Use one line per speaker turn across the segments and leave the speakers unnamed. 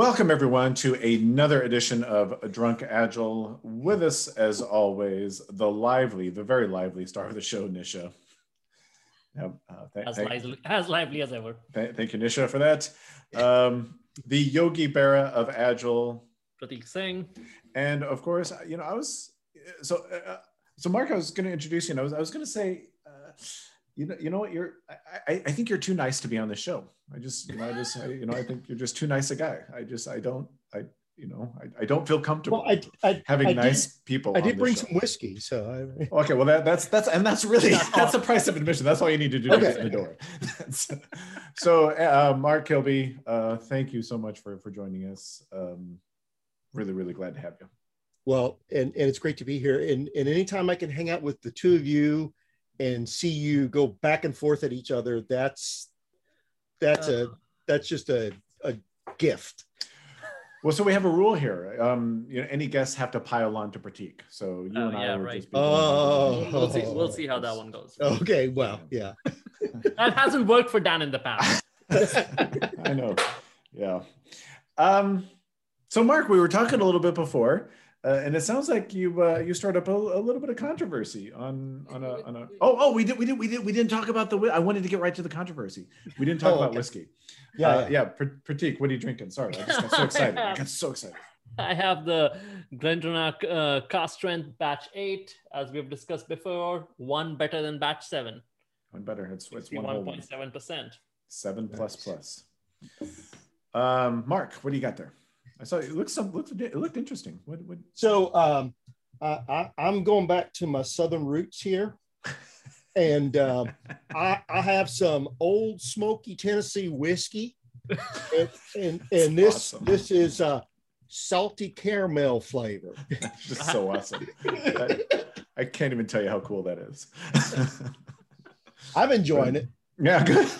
Welcome, everyone, to another edition of Drunk Agile. With us, as always, the lively, the very lively star of the show, Nisha.
uh, th- as, lively, as, lively, as ever.
Th- thank you, Nisha, for that. Um, the Yogi Berra of Agile,
Prateek Singh.
And of course, you know, I was so uh, so Mark. I was going to introduce you. And I was I was going to say, uh, you know, you know what? You're I, I think you're too nice to be on the show. I just, you know, I just, I, you know, I think you're just too nice a guy. I just, I don't, I, you know, I, I don't feel comfortable well, I, I, having I nice
did,
people.
I did bring show. some whiskey, so.
I... Okay, well that, that's that's and that's really that's the price of admission. That's all you need to do okay. to get the door. so, uh, Mark Kilby, uh, thank you so much for for joining us. Um, really, really glad to have you.
Well, and and it's great to be here. And and anytime I can hang out with the two of you and see you go back and forth at each other, that's that's uh, a that's just a, a gift.
Well, so we have a rule here. Um, you know, any guests have to pile on to Prateek. So you
oh,
and I
yeah,
will
right.
just
oh,
we'll see. We'll see how that one goes.
Okay. Well, yeah.
that hasn't worked for Dan in the past.
I know. Yeah. Um, so, Mark, we were talking a little bit before uh, and it sounds like you uh, you started up a, a, little bit of controversy on on a, on a oh oh we did we did we did we didn't talk about the I wanted to get right to the controversy. We didn't talk oh, about okay. whiskey. Yeah, uh, yeah. yeah. Prateek, what are you drinking? Sorry, I just got so excited. I got so excited.
I have the GlenDronach uh, Cask Strength Batch Eight, as we've discussed before. One better than Batch Seven.
One better. It's it's
one point seven percent.
Seven plus plus. Um, Mark, what do you got there? I saw it looked some looked it looked interesting. What, what?
So um, I, I, am going back to my southern roots here, and uh, I, I have some Ole Smoky Tennessee whiskey, and and, and this awesome. this is uh, salty caramel flavor.
Just so awesome. I, I, can't even tell you how cool that is.
I'm enjoying it.
Yeah, good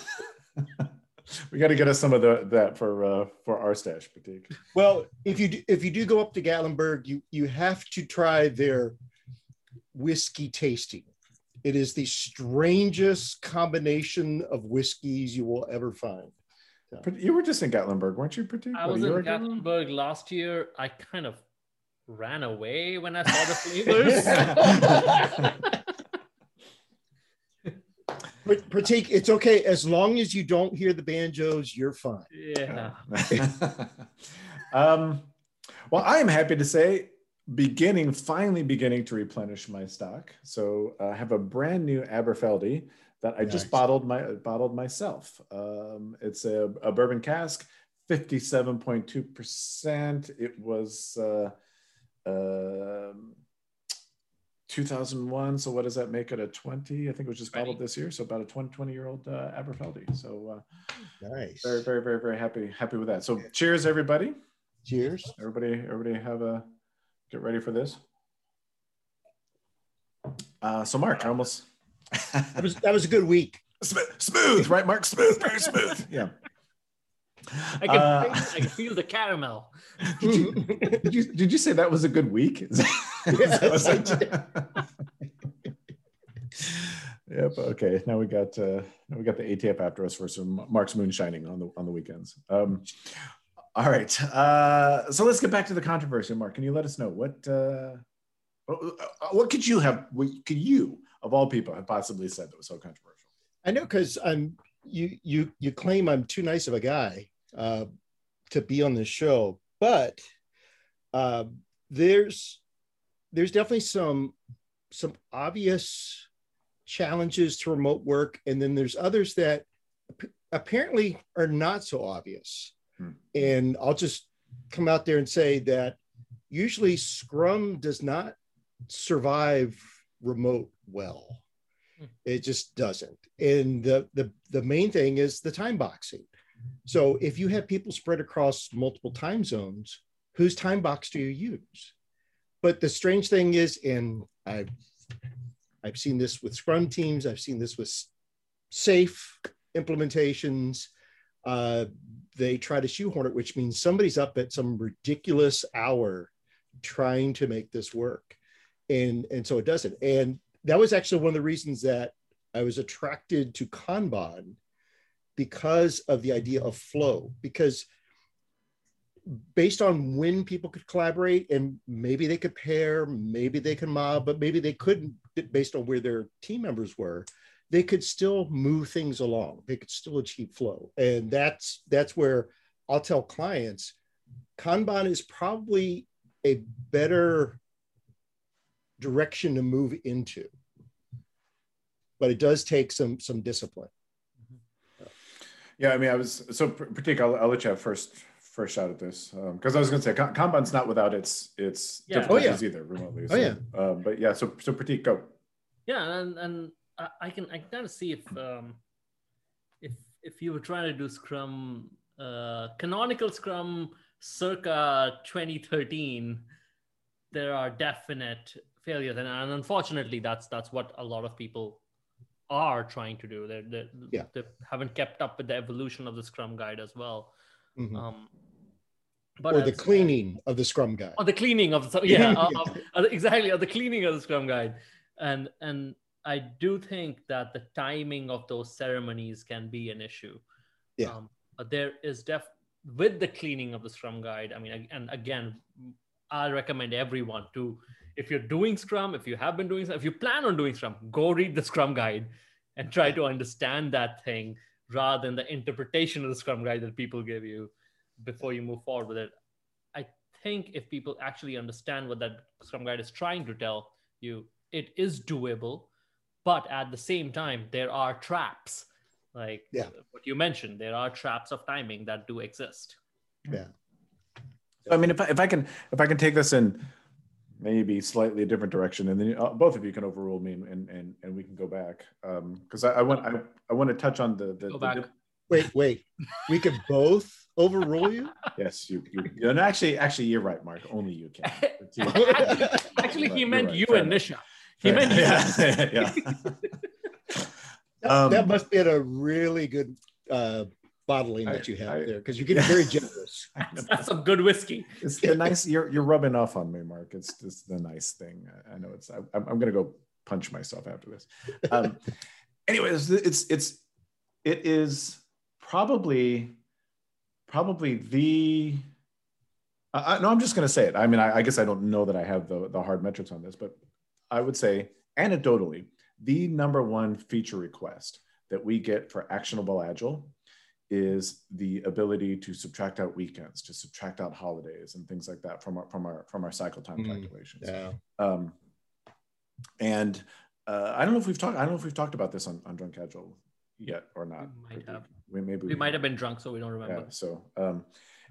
we got to get us some of the that for uh, for our stash Prateek.
Well, if you do, if you do go up to Gatlinburg, you you have to try their whiskey tasting. It is the strangest combination of whiskeys you will ever find.
So. You were just in Gatlinburg, weren't you? Prateek?
I was in Gatlinburg last year. I kind of ran away when I saw the flavors.
Prateek, it's okay as long as you don't hear the banjos. You're fine.
Yeah.
um, well, I am happy to say, beginning finally beginning to replenish my stock. So uh, I have a brand new Aberfeldy that I nice. just bottled my bottled myself. Um, it's a, a, bourbon cask, fifty seven point two percent. It was. Uh, um, 2001. So what does that make it? A 20? I think it was just bottled this year. So about a 20, 20 year old uh, Aberfeldy. So
uh, nice.
Very, very, very, very happy, happy with that. So cheers, everybody.
Cheers.
Everybody, everybody have a, get ready for this. Uh, so Mark, I almost.
that was, that was a good week.
Smooth, right, Mark? Smooth, very smooth. Yeah.
I can, uh, feel, I can feel the caramel.
Did you, did you, did you say that was a good week? yep. Okay. Now we got uh, now we got the ATF after us for some Mark's moonshining on the on the weekends. Um, all right. Uh, so let's get back to the controversy. Mark, can you let us know what uh, what could you have? What could you of all people have possibly said that was so controversial?
I know because I'm you you you claim I'm too nice of a guy uh, to be on this show, but uh, there's there's definitely some some obvious challenges to remote work, and then there's others that apparently are not so obvious. Hmm. And I'll just come out there and say that usually Scrum does not survive remote well. Hmm. It just doesn't. And the, the, the main thing is the time boxing. So if you have people spread across multiple time zones, whose time box do you use? But the strange thing is, and I've I've seen this with Scrum teams, I've seen this with SAFe implementations. Uh, they try to shoehorn it, which means somebody's up at some ridiculous hour trying to make this work. And, and so it doesn't. And that was actually one of the reasons that I was attracted to Kanban because of the idea of flow. Because based on when people could collaborate and maybe they could pair, maybe they could mob, but maybe they couldn't based on where their team members were, they could still move things along. They could still achieve flow. And that's that's where I'll tell clients Kanban is probably a better direction to move into. But it does take some some discipline.
Yeah, I mean, I was so Prateek. I'll, I'll let you have first first shot at this because um, I was going to say Kanban's not without its its
Yeah.
difficulties
Oh, yeah.
either remotely.
Oh, yeah.
Um, but yeah, so so Prateek, go.
Yeah, and and I, I can I can kind of see if um, if if you were trying to do Scrum, uh, canonical Scrum circa 2013, there are definite failures, and, and unfortunately, that's that's what a lot of people are trying to do. They they
Yeah.
they haven't kept up with the evolution of the Scrum guide as well.
Mhm.
Um, but
or the
as-
cleaning of the Scrum guide.
or the cleaning of the yeah of- of- of- exactly or the cleaning of the scrum guide and and i do think that the timing of those ceremonies can be an issue
Yeah.
um, but there is def with the cleaning of the scrum guide i mean and again i recommend everyone to if you're doing scrum if you have been doing if you plan on doing scrum go read the scrum guide and try to understand that thing rather than the interpretation of the scrum guide that people give you before you move forward with it I think if people actually understand what that Scrum Guide is trying to tell you, it is doable. But at the same time, there are traps, like
Yeah.
what you mentioned. There are traps of timing that do exist. Yeah.
So I mean, if I, if I can if I can take this in maybe slightly a different direction, and then uh, both of you can overrule me, and and and we can go back because I, I want I, I want to touch on the the,
Go
the
back.
dip-
Wait, wait. We could both overrule you?
yes you you and actually actually you're right, Mark. Only you can.
Actually, he meant
you're right.
you
Fair
and
enough.
Nisha. He meant you.
yeah, yeah.
That,
Um,
that must be a really good uh, bottling that you have
I-
there because you're getting very generous.
That's some good whiskey.
It's the nice. You're you're rubbing off on me, Mark. It's just the nice thing. I, I know it's. I, I'm, I'm gonna go punch myself after this. Um, anyways, it's it's it is probably probably the. I, I- no, I'm just gonna say it. I mean, I, I guess I don't know that I have the the hard metrics on this, but I would say anecdotally, the number one feature request that we get for ActionableAgile is the ability to subtract out weekends, to subtract out holidays and things like that from our from our from our cycle time
Mm,
calculations.
Yeah.
Um, and uh, I don't know if we've talked. I don't know if we've talked about this on, on Drunk Agile yet or not.
We might have.
We maybe
We might have been drunk, so we don't remember.
yeah. So, um,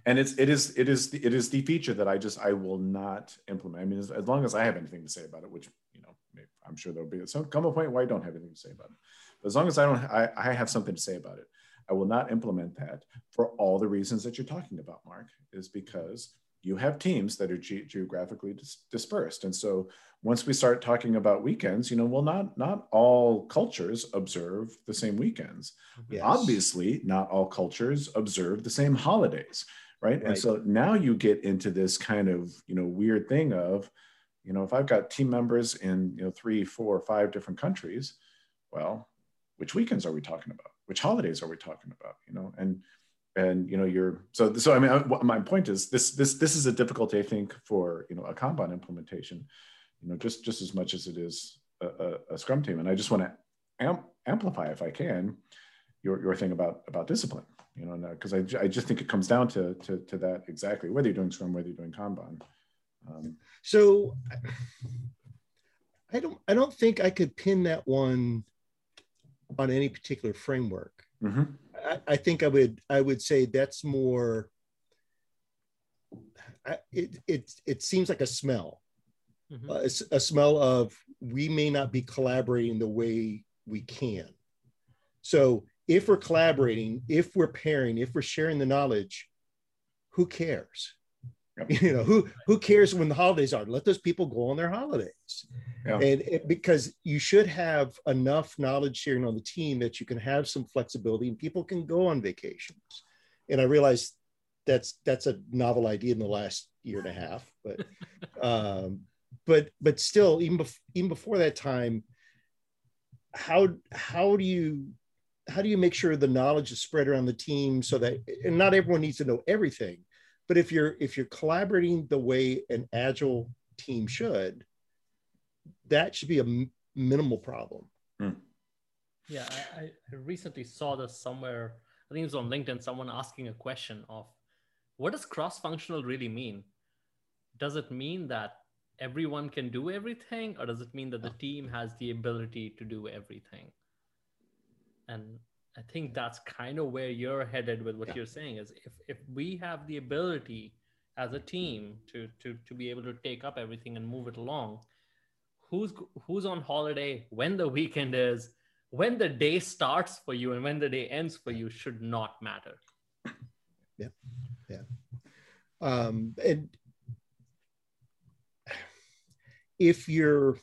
and it's it is it is the, it is the feature that I just I will not implement. I mean, as, as long as I have anything to say about it, which you know maybe, I'm sure there'll be some come a point where I don't have anything to say about it. But as long as I don't, I, I have something to say about it. I will not implement that for all the reasons that you're talking about, Mark. Is because you have teams that are ge- geographically dis- dispersed, and so once we start talking about weekends, you know, well, not not all cultures observe the same weekends
Yes.
obviously not all cultures observe the same holidays right? and so now you get into this kind of you know weird thing of you know if i've got team members in you know three four five different countries well which weekends are we talking about which holidays are we talking about you know? And and you know you're so so i mean I- my point is this this this is a difficulty i think for you know a kanban implementation you know just just as much as it is a, a, a scrum team. And i just want to amp, amplify if i can your your thing about about discipline you know because I, I just think it comes down to, to to that exactly whether you're doing scrum whether you're doing kanban um,
So I don't I don't think I could pin that one on any particular framework.
mhm.
I, I think I would I would say that's more I, it, it it seems like a smell
Mhm.
a, s- a smell of we may not be collaborating the way we can so if we're collaborating if we're pairing if we're sharing the knowledge who cares
Yep.
you know who who cares when the holidays are let those people go on their holidays
Yeah.
and it, because you should have enough knowledge sharing on the team that you can have some flexibility and people can go on vacations and i realize that's that's a novel idea in the last year and a half but um but but still even bef- even before that time how how do you how do you make sure the knowledge is spread around the team so that and not everyone needs to know everything but if you're if you're collaborating the way an agile team should that should be a m- minimal problem hmm.
Yeah, I, I recently saw this somewhere. I think it was on LinkedIn. Someone asking a question of, what does cross-functional really mean? Does it mean that everyone can do everything, or does it mean that the oh. team has the ability to do everything? And I think that's kind of where you're headed with what
Yeah.
you're saying. Is if if we have the ability as a team to to to be able to take up everything and move it along, who's who's on holiday, when the weekend is, when the day starts for you and when the day ends for you should not matter. Yeah. Yeah.
Um, and if you're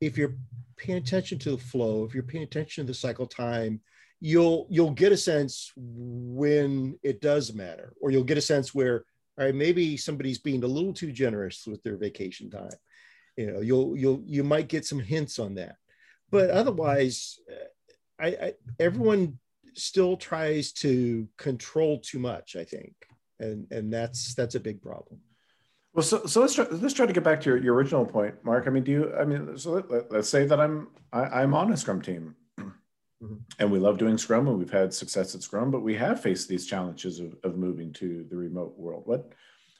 if you're paying attention to the flow if you're paying attention to the cycle time you'll you'll get a sense when it does matter or you'll get a sense where all right maybe somebody's being a little too generous with their vacation time. You know you'll you'll you might get some hints on that. But otherwise I, I everyone still tries to control too much i think. And and that's that's a big problem
Well, so, so let's try, let's try to get back to your, your original point, Mark. I mean, do you? I mean, so let, us say that I'm I, I'm on a Scrum team,
Mhm.
and we love doing Scrum, and we've had success at Scrum, but we have faced these challenges of, of moving to the remote world. What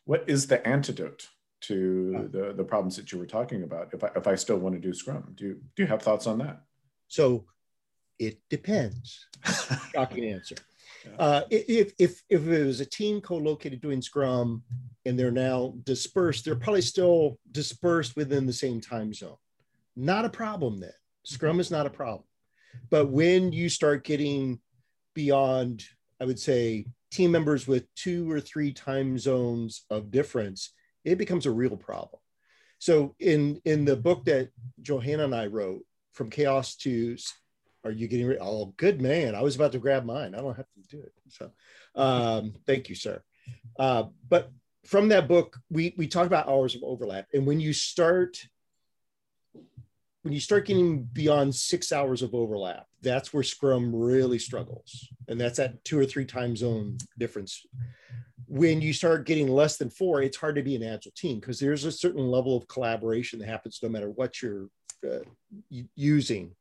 what is the antidote to the the problems that you were talking about? If I if I still want to do Scrum, do you do you have thoughts on that?
so it depends shocking answer
Yeah.
uh, if if if it was a team co-located doing scrum and they're now dispersed they're probably still dispersed within the same time zone not a problem then scrum is not a problem but when you start getting beyond i would say team members with two or three time zones of difference it becomes a real problem so in in the book that johanna and i wrote from chaos to are you getting ready? Oh, good man. I was about to grab mine. I don't have to do it. So um, thank you, sir. Uh, but from that book, we we talk about hours of overlap. And when you start when you start getting beyond six hours of overlap, that's where Scrum really struggles. And that's that two or three time zone difference. When you start getting less than four, it's hard to be an agile team because there's a certain level of collaboration that happens no matter what you're uh, using.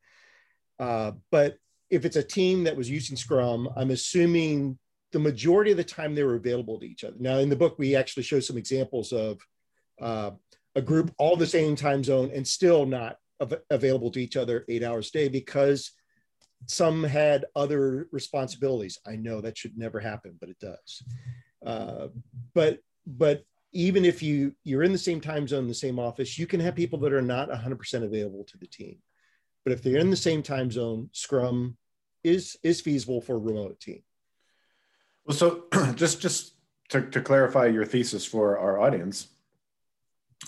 Uh, but if it's a team that was using Scrum, I'm assuming the majority of the time they were available to each other. Now, in the book, we actually show some examples of uh, a group all the same time zone and still not av- available to each other eight hours a day because some had other responsibilities. I know that should never happen, but it does. Uh, but but even if you you're in the same time zone, the same office, you can have people that are not 100% available to the team. But if they're in the same time zone, Scrum is is feasible for a remote team.
Well, so just just to, to clarify your thesis for our audience,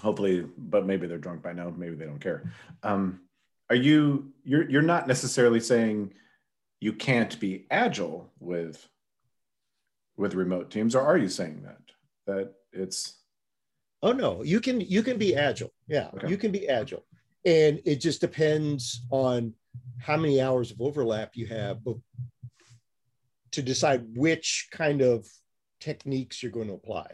hopefully, but maybe they're drunk by now, maybe they don't care. Um, are you you're you're not necessarily saying you can't be agile with with remote teams, or are you saying that that it's
Oh no, you can you can be agile. Yeah,
Okay.
you can be agile, and it just depends on how many hours of overlap you have, to decide which kind of techniques you're going to apply.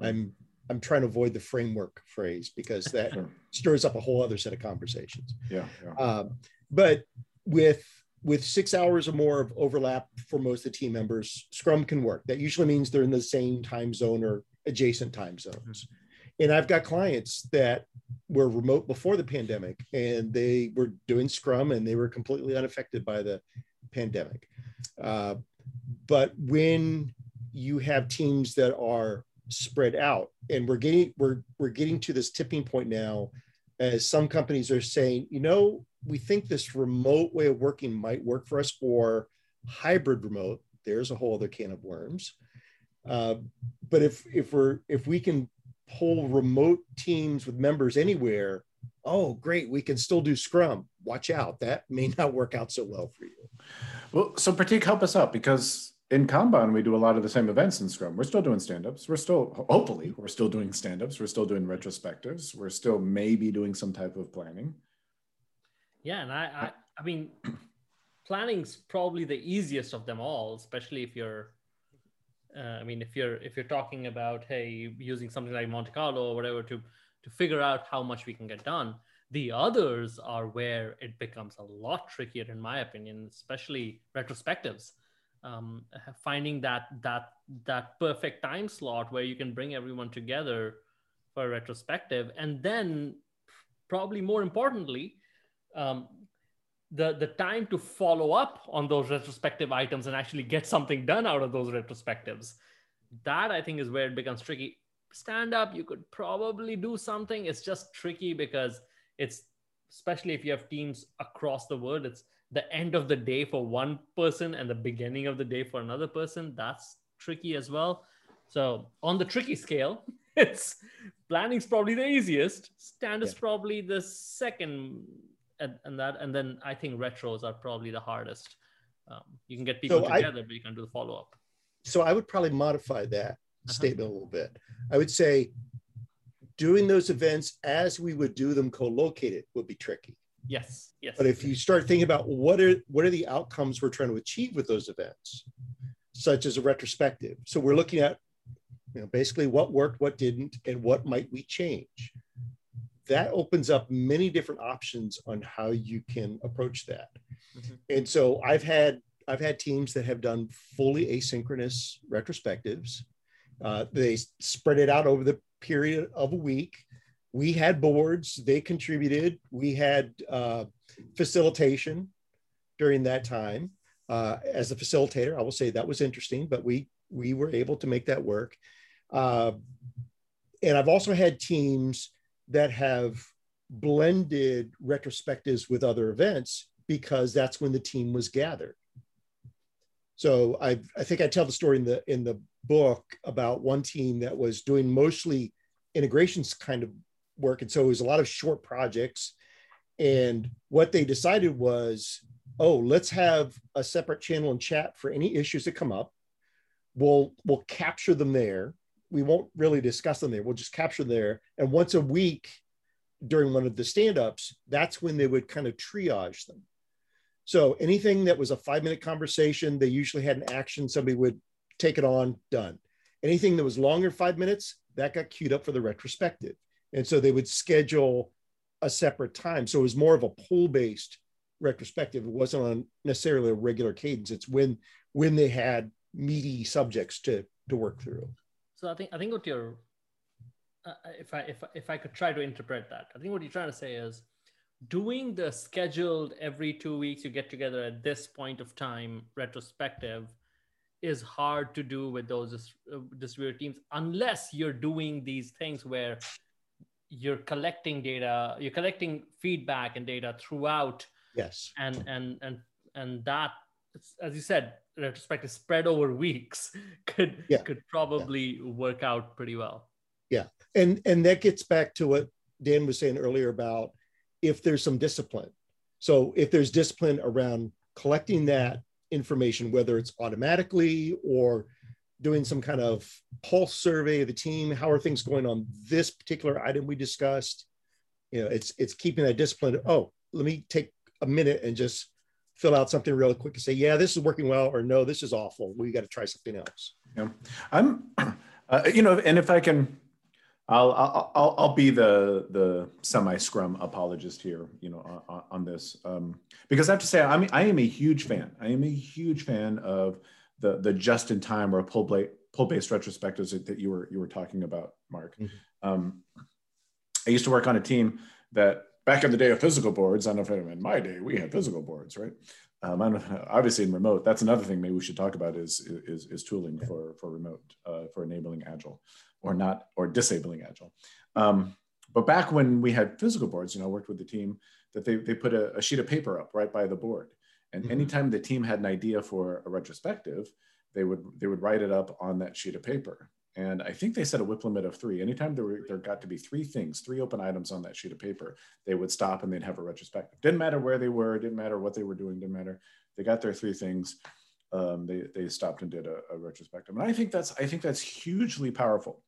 I'm I'm trying to avoid the framework phrase because that
Sure.
stirs up a whole other set of conversations.
yeah, yeah.
Um, but with with six hours or more of overlap for most of the team members, Scrum can work. That usually means they're in the same time zone or adjacent time zones. And I've got clients that were remote before the pandemic and they were doing Scrum and they were completely unaffected by the pandemic. Uh, but when you have teams that are spread out, and we're getting we're we're getting to this tipping point now as some companies are saying, you know, we think this remote way of working might work for us or hybrid remote. There's a whole other can of worms. Uh, but if if we're if we can pull remote teams with members anywhere, oh great, we can still do Scrum. Watch out, that may not work out so well for you.
Well, so Prateek, help us out because in Kanban we do a lot of the same events in Scrum. We're still doing stand-ups. We're still hopefully we're still doing stand-ups. We're still doing retrospectives. We're still maybe doing some type of planning.
Yeah, and I, I, I mean, planning's probably the easiest of them all, especially if you're uh, I mean, if you're if you're talking about hey using something like Monte Carlo or whatever to to figure out how much we can get done, the others are where it becomes a lot trickier, in my opinion, especially retrospectives. Um, finding that that that perfect time slot where you can bring everyone together for a retrospective, and then probably more importantly, um, the the time to follow up on those retrospective items and actually get something done out of those retrospectives. That i think is where it becomes tricky. Stand up you could probably do something. It's just tricky because it's especially if you have teams across the world it's the end of the day for one person and the beginning of the day for another person. That's tricky as well. So on the tricky scale it's planning's probably the easiest. Stand is yeah. probably the second and, and that and then i think retros are probably the hardest. Um, you can get people so together I, but you can do the follow-up.
So i would probably modify that uh-huh. statement a little bit. I would say doing those events as we would do them co-located would be tricky
yes yes
but if you start thinking about what are what are the outcomes we're trying to achieve with those events such as a retrospective so we're looking at you know basically what worked what didn't and what might we change that opens up many different options on how you can approach that. Mm-hmm. And so I've had I've had teams that have done fully asynchronous retrospectives. Uh, they spread it out over the period of a week. We had boards, they contributed. We had uh, facilitation during that time. Uh, as a facilitator, I will say that was interesting, but we we were able to make that work. Uh, and I've also had teams that have blended retrospectives with other events because that's when the team was gathered. So I, I think I tell the story in the in the book about one team that was doing mostly integrations kind of work, and so it was a lot of short projects. And what they decided was, oh, let's have a separate channel and chat for any issues that come up. We'll we'll capture them there, we won't really discuss them there. We'll just capture there. And once a week during one of the stand-ups, that's when they would kind of triage them. So anything that was a five-minute conversation, they usually had an action, somebody would take it on, done. Anything that was longer five minutes, that got queued up for the retrospective. And so they would schedule a separate time. So it was more of a pull-based retrospective. It wasn't on necessarily a regular cadence. It's when when they had meaty subjects to to work through.
So I think I think what you're, uh, if I if if I could try to interpret that, I think what you're trying to say is, doing the scheduled every two weeks you get together at this point of time retrospective is hard to do with those uh, distributed teams unless you're doing these things where you're collecting data you're collecting feedback and data throughout
yes
and and and and that as you said retrospective spread over weeks could yeah. could probably yeah. work out pretty well.
Yeah, and and that gets back to what Dan was saying earlier about if there's some discipline. So if there's discipline around collecting that information, whether it's automatically or doing some kind of pulse survey of the team, how are things going on this particular item we discussed? You know, it's it's keeping that discipline. Oh, let me take a minute and just fill out something really quick and say, yeah, this is working well, or no, this is awful. We got to try something else.
Yeah, I'm, uh, you know, and if I can, I'll, I'll, I'll be the, the semi scrum apologist here, you know, on, on this, um, because I have to say, I mean, I am a huge fan. I am a huge fan of the, the just in time or pull play, pull based retrospectives that, you were, you were talking about, Mark. Mm-hmm. Um, I used to work on a team that back in the day of physical boards, I don't know if in my day we had physical boards, right? Um, I don't know, obviously in remote, that's another thing maybe we should talk about is is, is tooling for for remote uh, for enabling agile, or not or disabling agile. Um, but back when we had physical boards, you know, I worked with the team that they they put a, a sheet of paper up right by the board, and mm-hmm. anytime the team had an idea for a retrospective, they would they would write it up on that sheet of paper and I think they set a WIP limit of three. Anytime there, were, there got to be three things, three open items on that sheet of paper, they would stop and they'd have a retrospective. Didn't matter where they were, didn't matter what they were doing, didn't matter. They got their three things. Um, they, they stopped and did a, a, retrospective. And I think that's I think that's hugely powerful.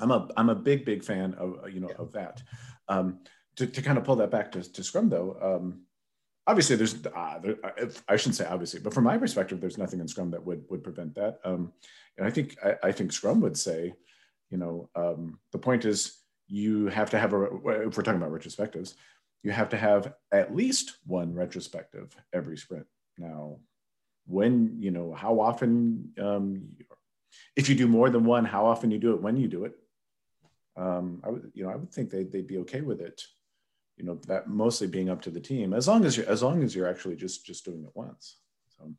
I'm a I'm a big big fan of you know yeah. of that. Um, to, to kind of pull that back to, to Scrum though, um, obviously there's uh, there, I shouldn't say obviously, but from my perspective, there's nothing in Scrum that would would prevent that. Um, and I think I, I, think Scrum would say, you know, um, the point is you have to have a if we're talking about retrospectives, you have to have at least one retrospective every sprint. Now, when you know how often, um, if you do more than one, how often you do it, when you do it. Um, I would, you know, I would think they'd, they'd be okay with it you know that mostly being up to the team as long as you're as long as you're actually just just doing it once so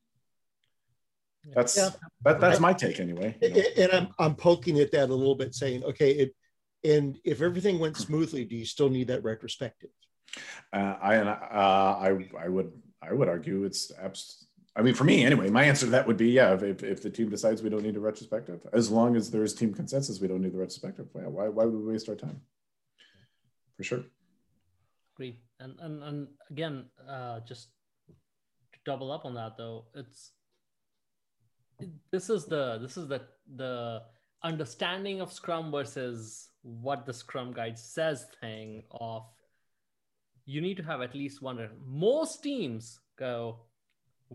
that's yeah. that, that's my take anyway
you know. and i'm i'm poking at that a little bit saying okay it and if everything went smoothly do you still need that retrospective
uh, i uh, i i would i would argue it's abs- I mean, for me anyway, my answer to that would be yeah. If, if the team decides we don't need a retrospective, as long as there's team consensus, we don't need the retrospective. Why, why, why would we waste our time? For sure.
Great. And and and again, uh, just to double up on that though, it's this is the this is the the understanding of Scrum versus what the Scrum guide says thing of you need to have at least one. Most teams go,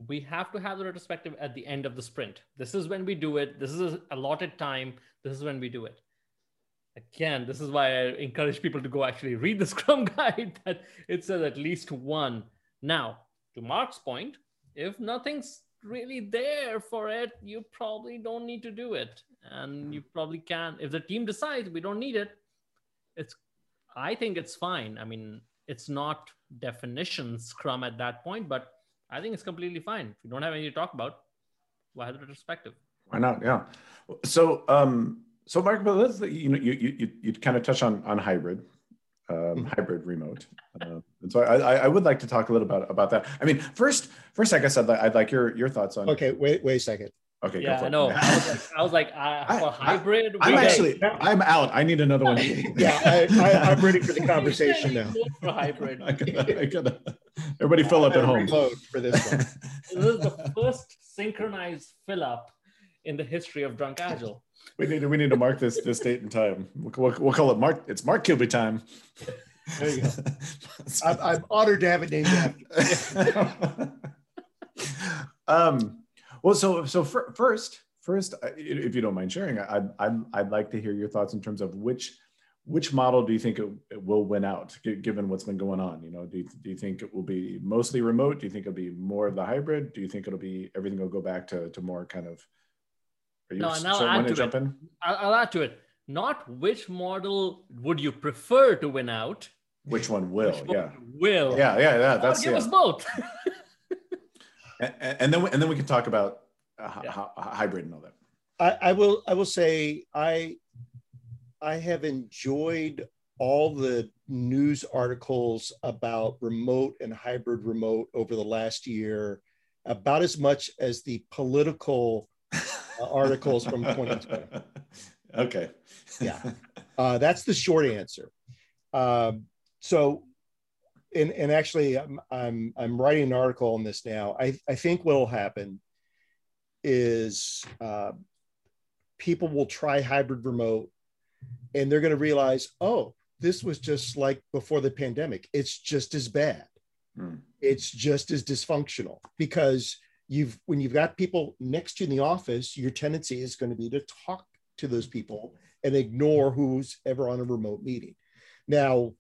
we have to have the retrospective at the end of the sprint. This is when we do it. This is allotted time. This is when we do it again, this is why I encourage people to go actually read the Scrum guide that it says at least one. Now, to Mark's point, if nothing's really there for it, you probably don't need to do it. And you probably can, if the team decides we don't need it, it's, I think it's fine. I mean, it's not definition Scrum at that point, but I think it's completely fine. If you don't have anything to talk about, why have the retrospective?
Why not? Yeah. So, um, so, Mark, but let's you know you you you kind of touch on on hybrid, um, mm-hmm. hybrid remote, uh, and so I, I would like to talk a little about about that. I mean, first first I guess I'd like, I'd like your your thoughts on.
Okay, wait wait a second.
Okay,
yeah, I know. I was like, I was like uh, for hybrid.
I, am actually, I'm out. I need another one.
yeah, I, am ready for the conversation now.
For hybrid, I
gotta, I gotta, everybody fill up at home.
For this one.
this is the first synchronized fill up in the history of Drunk Agile
we need to we need to mark this this date and time. We'll, we'll, we'll call it Mark. It's Mark Kilby time.
There you go. I'm, I'm, honored to have it named after.
um, well, so so for, first, first, if you don't mind sharing, I'd, I'd I'd like to hear your thoughts in terms of which which model do you think it, it, will win out given what's been going on you know do you, do you think it will be mostly remote do you think it'll be more of the hybrid do you think it'll be everything will go back to, to more kind of
are you no, and I'll add to, to it. In? I'll, I'll add to it. Not which model would you prefer to win out.
Which one will? Which yeah.
Will.
Yeah, yeah, yeah. That's
give
yeah.
us both.
and, and, then and then we can talk about uh, yeah. hybrid and all that.
I, I will I will say I I have enjoyed all the news articles about remote and hybrid remote over the last year about as much as the political uh, articles from 2020.
Okay.
yeah, uh, that's the short answer. Um, so, and and actually, I'm, I'm I'm writing an article on this now. I I think what will happen is uh, people will try hybrid remote, and they're going to realize, oh, this was just like before the pandemic. It's just as bad. Mm. It's just as dysfunctional because you've when you've got people next to you in the office, your tendency is going to be to talk to those people and ignore who's ever on a remote meeting. Now,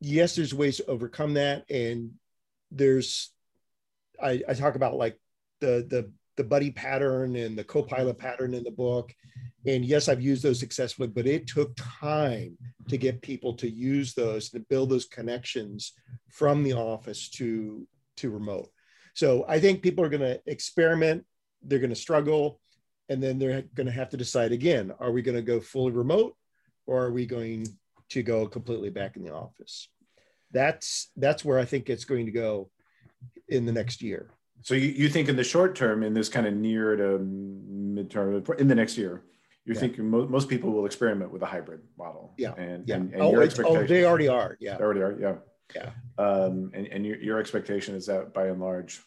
yes, there's ways to overcome that, and there's I, I talk about like the the the buddy pattern and the co-pilot mm-hmm. pattern in the book. And yes, I've used those successfully, but it took time to get people to use those to build those connections from the office to to remote. So I think people are going to experiment, they're going to struggle, and then they're going to have to decide again are we going to go fully remote or are we going to go completely back in the office? That's that's where I think it's going to go in the next year.
So you, you think in the short term, in this kind of near to midterm, in the next year, you're yeah. thinking mo- most people will experiment with a hybrid model.
Yeah.
And,
yeah.
and, and
oh, oh, they already are. Yeah.
They already are. Yeah.
Yeah.
Um, and and your, your expectation is that by and large,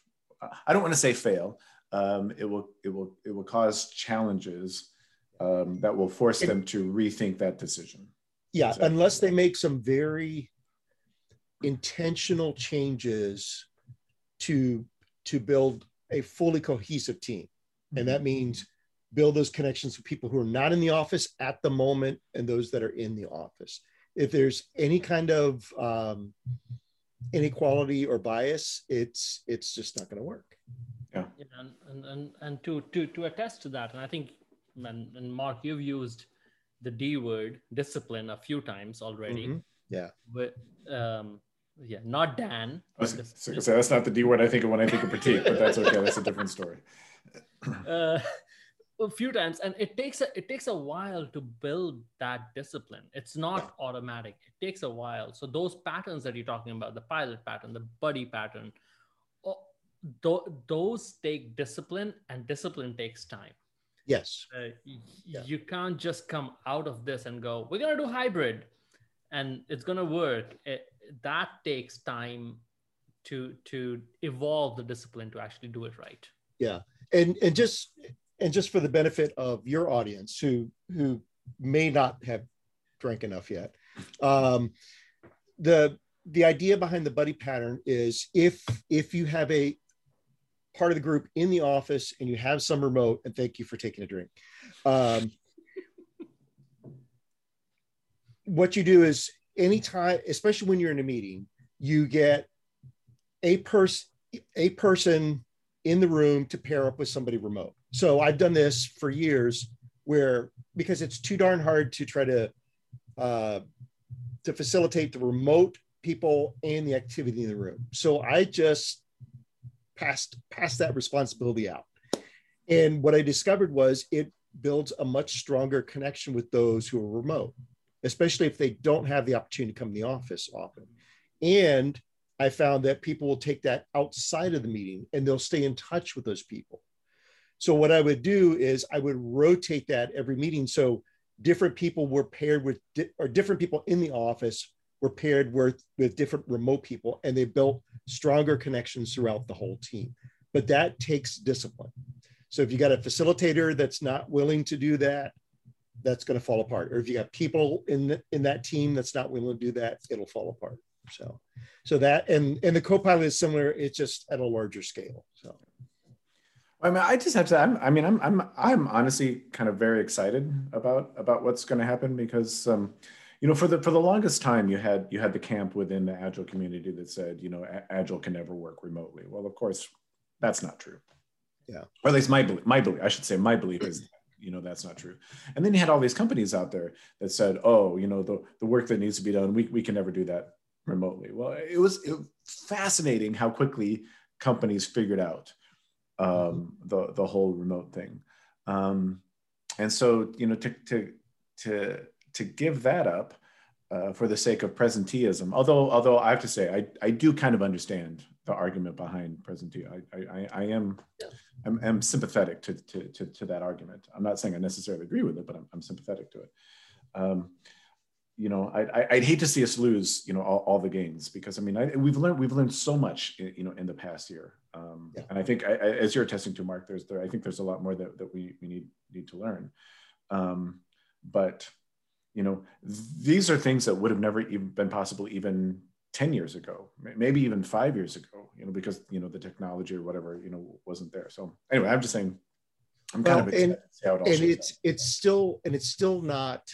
I don't want to say fail. Um, it will it will it will cause challenges um, that will force it, them to rethink that decision.
Yeah, unless they make some very intentional changes to to build a fully cohesive team. And that means build those connections with people who are not in the office at the moment and those that are in the office. If there's any kind of um, inequality or bias it's it's just not going to work.
Yeah,
yeah and, and, and and to to to attest to that and i think and, and mark you've used the d word discipline a few times already.
Mhm. yeah.
But um yeah not dan.
I was gonna say, that's not the D word I think of when I think of Prateek, but that's okay. That's a different story.
uh, a few times and it takes a it takes a while to build that discipline. It's not automatic. It takes a while. So those patterns that you're talking about the pilot pattern the buddy pattern th- those take discipline and discipline takes time.
Yes.
Uh, y-
Yeah.
you can't just come out of this and go we're going to do hybrid and it's going to work. It, that takes time to to evolve the discipline to actually do it right Yeah.
and and just and just for the benefit of your audience who who may not have drank enough yet um the the idea behind the buddy pattern is if if you have a part of the group in the office and you have some remote and thank you for taking a drink um what you do is anytime especially when you're in a meeting you get a person a person in the room to pair up with somebody remote. So I've done this for years where because it's too darn hard to try to uh, to facilitate the remote people and the activity in the room. So I just passed passed that responsibility out. And what I discovered was it builds a much stronger connection with those who are remote, especially if they don't have the opportunity to come in the office often. And I found that people will take that outside of the meeting and they'll stay in touch with those people. So what I would do is I would rotate that every meeting. So different people were paired with, or different people in the office were paired with, with different remote people and they built stronger connections throughout the whole team. But that takes discipline. So if you got a facilitator that's not willing to do that, that's going to fall apart. Or if you got people in the, in that team that's not willing to do that, it'll fall apart. So, so that and and the co-pilot is similar. It's just at a larger scale. So,
I mean, I just have to. I'm, I mean, I'm, I'm, I'm honestly kind of very excited about about what's going to happen because, um, you know, for the for the longest time, you had you had the camp within the agile community that said, you know, agile can never work remotely. Well, of course, that's not true.
Yeah.
Or at least my belief, my belief, I should say, my belief is, you know, that's not true. And then you had all these companies out there that said, oh, you know, the the work that needs to be done, we we can never do that remotely. Well, it was, it fascinating how quickly companies figured out um, the the whole remote thing. Um, and so, you know, to to to to give that up uh, for the sake of presenteeism, although although I have to say, I I do kind of understand the argument behind presentee. I I, I am
Yeah.
I'm, I'm sympathetic to, to to to that argument. I'm not saying I necessarily agree with it, but I'm, I'm sympathetic to it. Um, you know, I, I, I'd hate to see us lose, you know, all, all the gains because I mean, I, we've learned we've learned so much, you know, in the past year, um,
Yeah.
and I think I, I, as you're attesting to, Mark, there's there, I think there's a lot more that, that we, we need need to learn, um, but you know, these are things that would have never even been possible even ten years ago, maybe even five years ago, you know, because you know the technology or whatever, you know, wasn't there. So anyway, I'm just saying, I'm kind
Well,
of excited
and-
to see how it all
and it's it's still and it's still not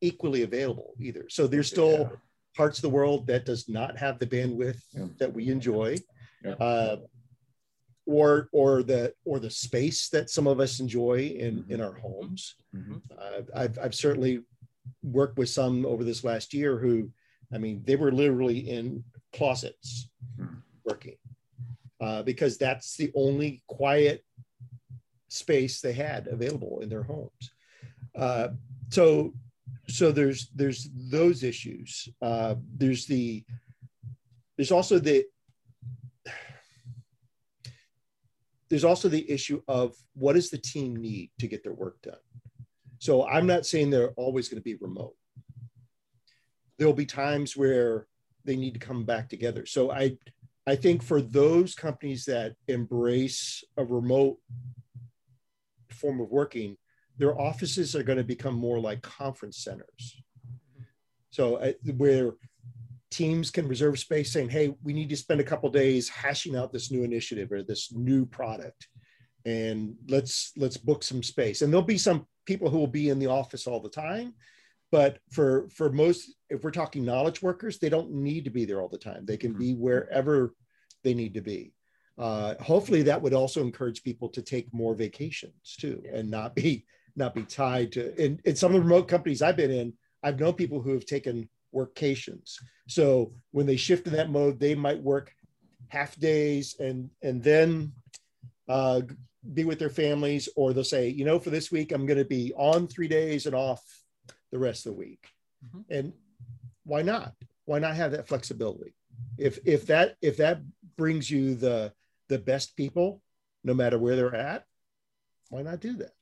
equally available either. So there's still
Yeah.
parts of the world that does not have the bandwidth
Yeah.
that we enjoy,
Yeah.
uh, or or the or the space that some of us enjoy in in our homes.
Mhm.
Uh, I've I've certainly worked with some over this last year who, I mean, they were literally in closets
Hmm.
working uh, because that's the only quiet space they had available in their homes. Uh, so so there's there's those issues. Uh, there's the there's also the there's also the issue of what does the team need to get their work done. So I'm not saying they're always going to be remote. There'll be times where they need to come back together. So I I think for those companies that embrace a remote form of working, their offices are going to become more like conference centers. So uh, where teams can reserve space saying, hey, we need to spend a couple days hashing out this new initiative or this new product. And let's let's book some space. And there'll be some people who will be in the office all the time. But for for most, if we're talking knowledge workers, they don't need to be there all the time. They can be wherever they need to be. Uh, hopefully that would also encourage people to take more vacations too and not be not be tied to in, in some of the remote companies I've been in, I've known people who have taken workations. So when they shift in that mode, they might work half days and and then uh, be with their families, or they'll say, you know, for this week I'm going to be on three days and off the rest of the week. Mm-hmm. And why not? Why not have that flexibility? If if that if that brings you the the best people, no matter where they're at, why not do that?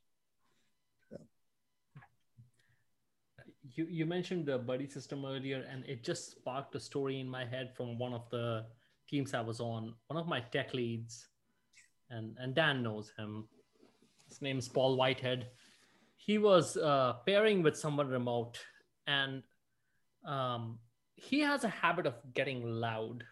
You, you mentioned the buddy system earlier, and it just sparked a story in my head from one of the teams I was on. One of my tech leads, and, and Dan knows him. His name is Paul Whitehead. He was uh, pairing with someone remote, and um, he has a habit of getting loud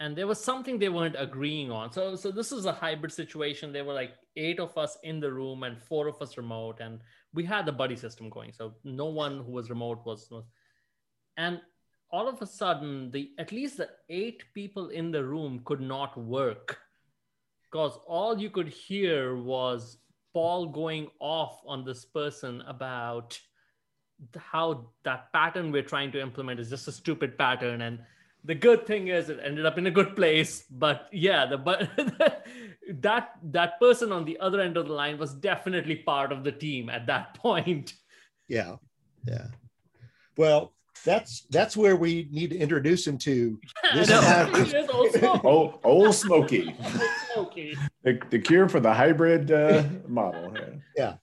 and there was something they weren't agreeing on. So, so this is a hybrid situation. There were like eight of us in the room and four of us remote, and we had the buddy system going. So no one who was remote was, and all of a sudden, the at least the eight people in the room could not work because all you could hear was Paul going off on this person about how that pattern we're trying to implement is just a stupid pattern. And the good thing is it ended up in a good place but yeah the but that that person on the other end of the line was definitely part of the team at that point.
Yeah yeah. Well that's that's where we need to introduce him to.
This Ole Smoky. old, old smoky, smoky. The, the cure for the hybrid uh, model
yeah,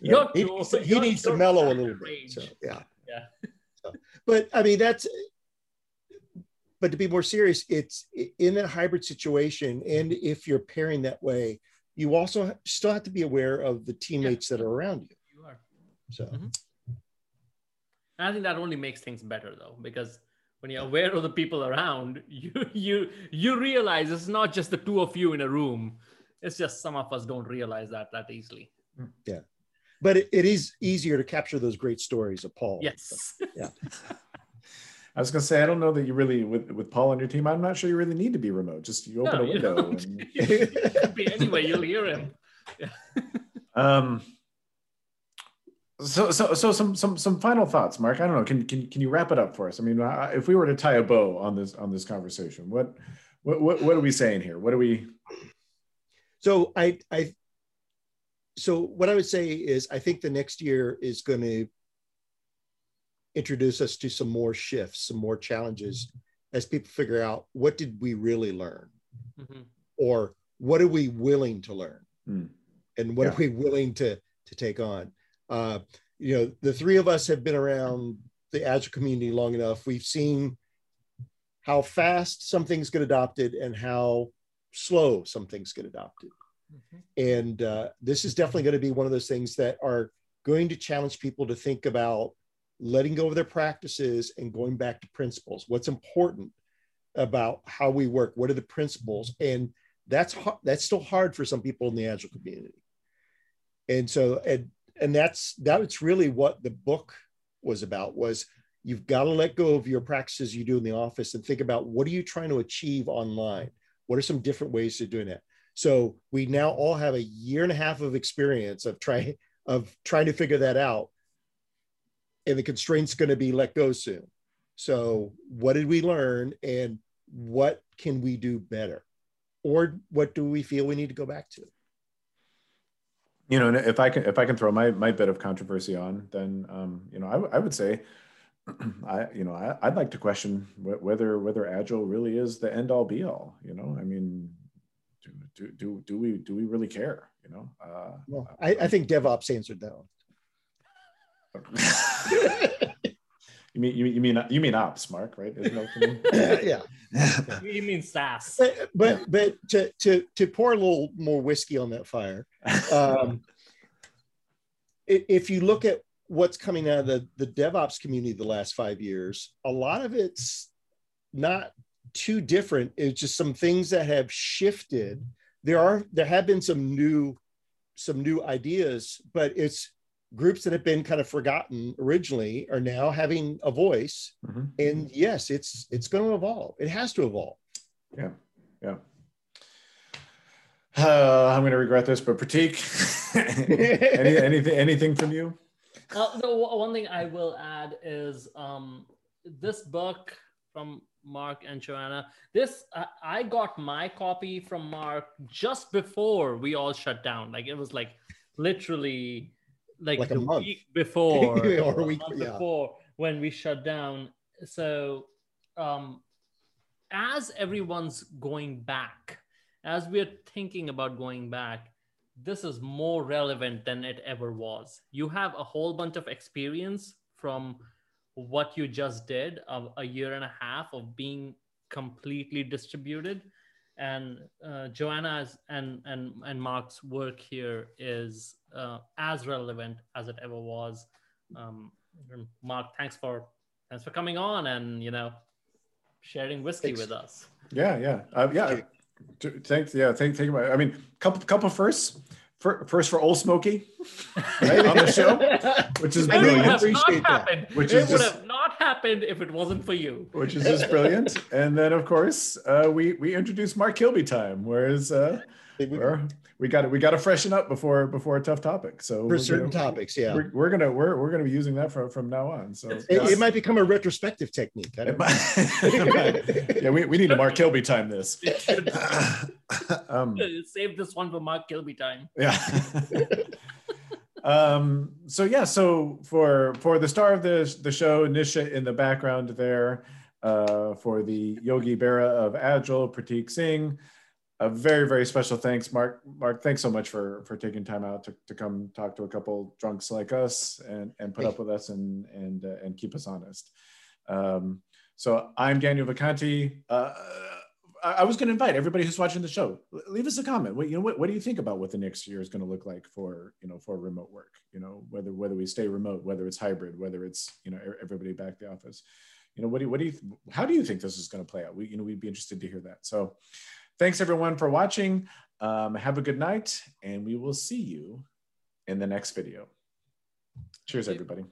yeah. he, he, he needs to mellow a little bit so, yeah yeah so, but i mean that's but to be more serious, it's in that hybrid situation. And if you're pairing that way, you also still have to be aware of the teammates yeah. that are around you. You are. So mm-hmm.
I think that only makes things better though, because when you're aware of the people around, you you you realize it's not just the two of you in a room. It's just some of us don't realize that that easily.
Yeah. But it, it is easier to capture those great stories of Paul.
Yes.
So, yeah.
I was gonna say I don't know that you really with with Paul on your team. I'm not sure you really need to be remote. Just you open no, a window. And...
it could be anyway. You'll hear him.
um. So so so some some some final thoughts, Mark. I don't know. Can can can you wrap it up for us? I mean, if we were to tie a bow on this on this conversation, what what what, what are we saying here? What are we?
So I I. So what I would say is I think the next year is going to introduce us to some more shifts, some more challenges as people figure out what did we really learn mm-hmm. or what are we willing to learn mm. and what yeah. are we willing to to take on uh, you know the three of us have been around the agile community long enough we've seen how fast some things get adopted and how slow some things get adopted mm-hmm. and uh, this is definitely going to be one of those things that are going to challenge people to think about letting go of their practices and going back to principles. What's important about how we work? What are the principles? And that's that's still hard for some people in the agile community. And so and and that's that's really what the book was about was you've got to let go of your practices you do in the office and think about what are you trying to achieve online? What are some different ways of doing that? So we now all have a year and a half of experience of trying of trying to figure that out and the constraint's going to be let go soon. So, what did we learn and what can we do better? Or what do we feel we need to go back to?
You know, if I can, if I can throw my, my bit of controversy on, then, um, you know, I, I would say, I, you know, I, would like to question whether, whether agile really is the end all be all, you know, I mean, do, do, do, do we, do we really care? You know? Uh,
well, I, I think DevOps answered that one.
you mean you, you mean you mean ops, Mark, right? Isn't that what you mean?
yeah.
you mean SaaS.
But, but but to to to pour a little more whiskey on that fire, um, if you look at what's coming out of the, the DevOps community the last five years, a lot of it's not too different. It's just some things that have shifted. There are there have been some new some new ideas, but it's groups that have been kind of forgotten originally are now having a voice. Mm-hmm. And yes, it's it's going to evolve. It has to evolve.
Yeah, yeah. Uh, I'm going to regret this, but Prateek, any, anything anything from you?
Uh, the one thing I will add is um, this book from Mark and Joanna. This uh, I got my copy from Mark just before we all shut down. Like it was like literally like, like a week before or a week yeah. before when we shut down. So um, as everyone's going back, as we're thinking about going back, this is more relevant than it ever was. You have a whole bunch of experience from what you just did of a year and a half of being completely distributed and uh, joanna's and, and and mark's work here is uh, as relevant as it ever was. Um, mark thanks for thanks for coming on and you know sharing whiskey thanks. with us.
Yeah yeah. Uh, yeah. Thanks. Yeah thank, thank you. I mean couple couple firsts. First for Ole Smoky right, on the show, which is brilliant.
It would have not happened. Which it would just, have not happened if it wasn't for you.
Which is just brilliant. and then, of course, uh, we we introduced Mark Kilby time, whereas uh, we got to we got to freshen up before before a tough topic. So
for certain gonna, topics, yeah,
we're, we're, gonna we're, we're gonna be using that from from now on. So
it, it might become a retrospective technique.
yeah, we, we need to Mark Kilby time this.
um, Save this one for Mark Kilby time.
Yeah. Um, so yeah, so for for the star of the the show, Nisha in the background there, uh, for the Yogi Berra of Agile, Prateek Singh a very very special thanks. Mark mark thanks so much for for taking time out to, to come talk to a couple drunks like us and and put up with us and and uh, and keep us honest. Um, so i'm daniel vacanti. Uh, I was going to invite everybody who's watching the show. Leave us a comment. What you know what, what do you think about what the next year is going to look like for you know for remote work? You know whether whether we stay remote whether it's hybrid whether it's you know everybody back to the office. You know what do you what do you how do you think this is going to play out? We you know we'd be interested to hear that. So Thanks everyone for watching. Um, have a good night, and we will see you in the next video. Cheers, everybody.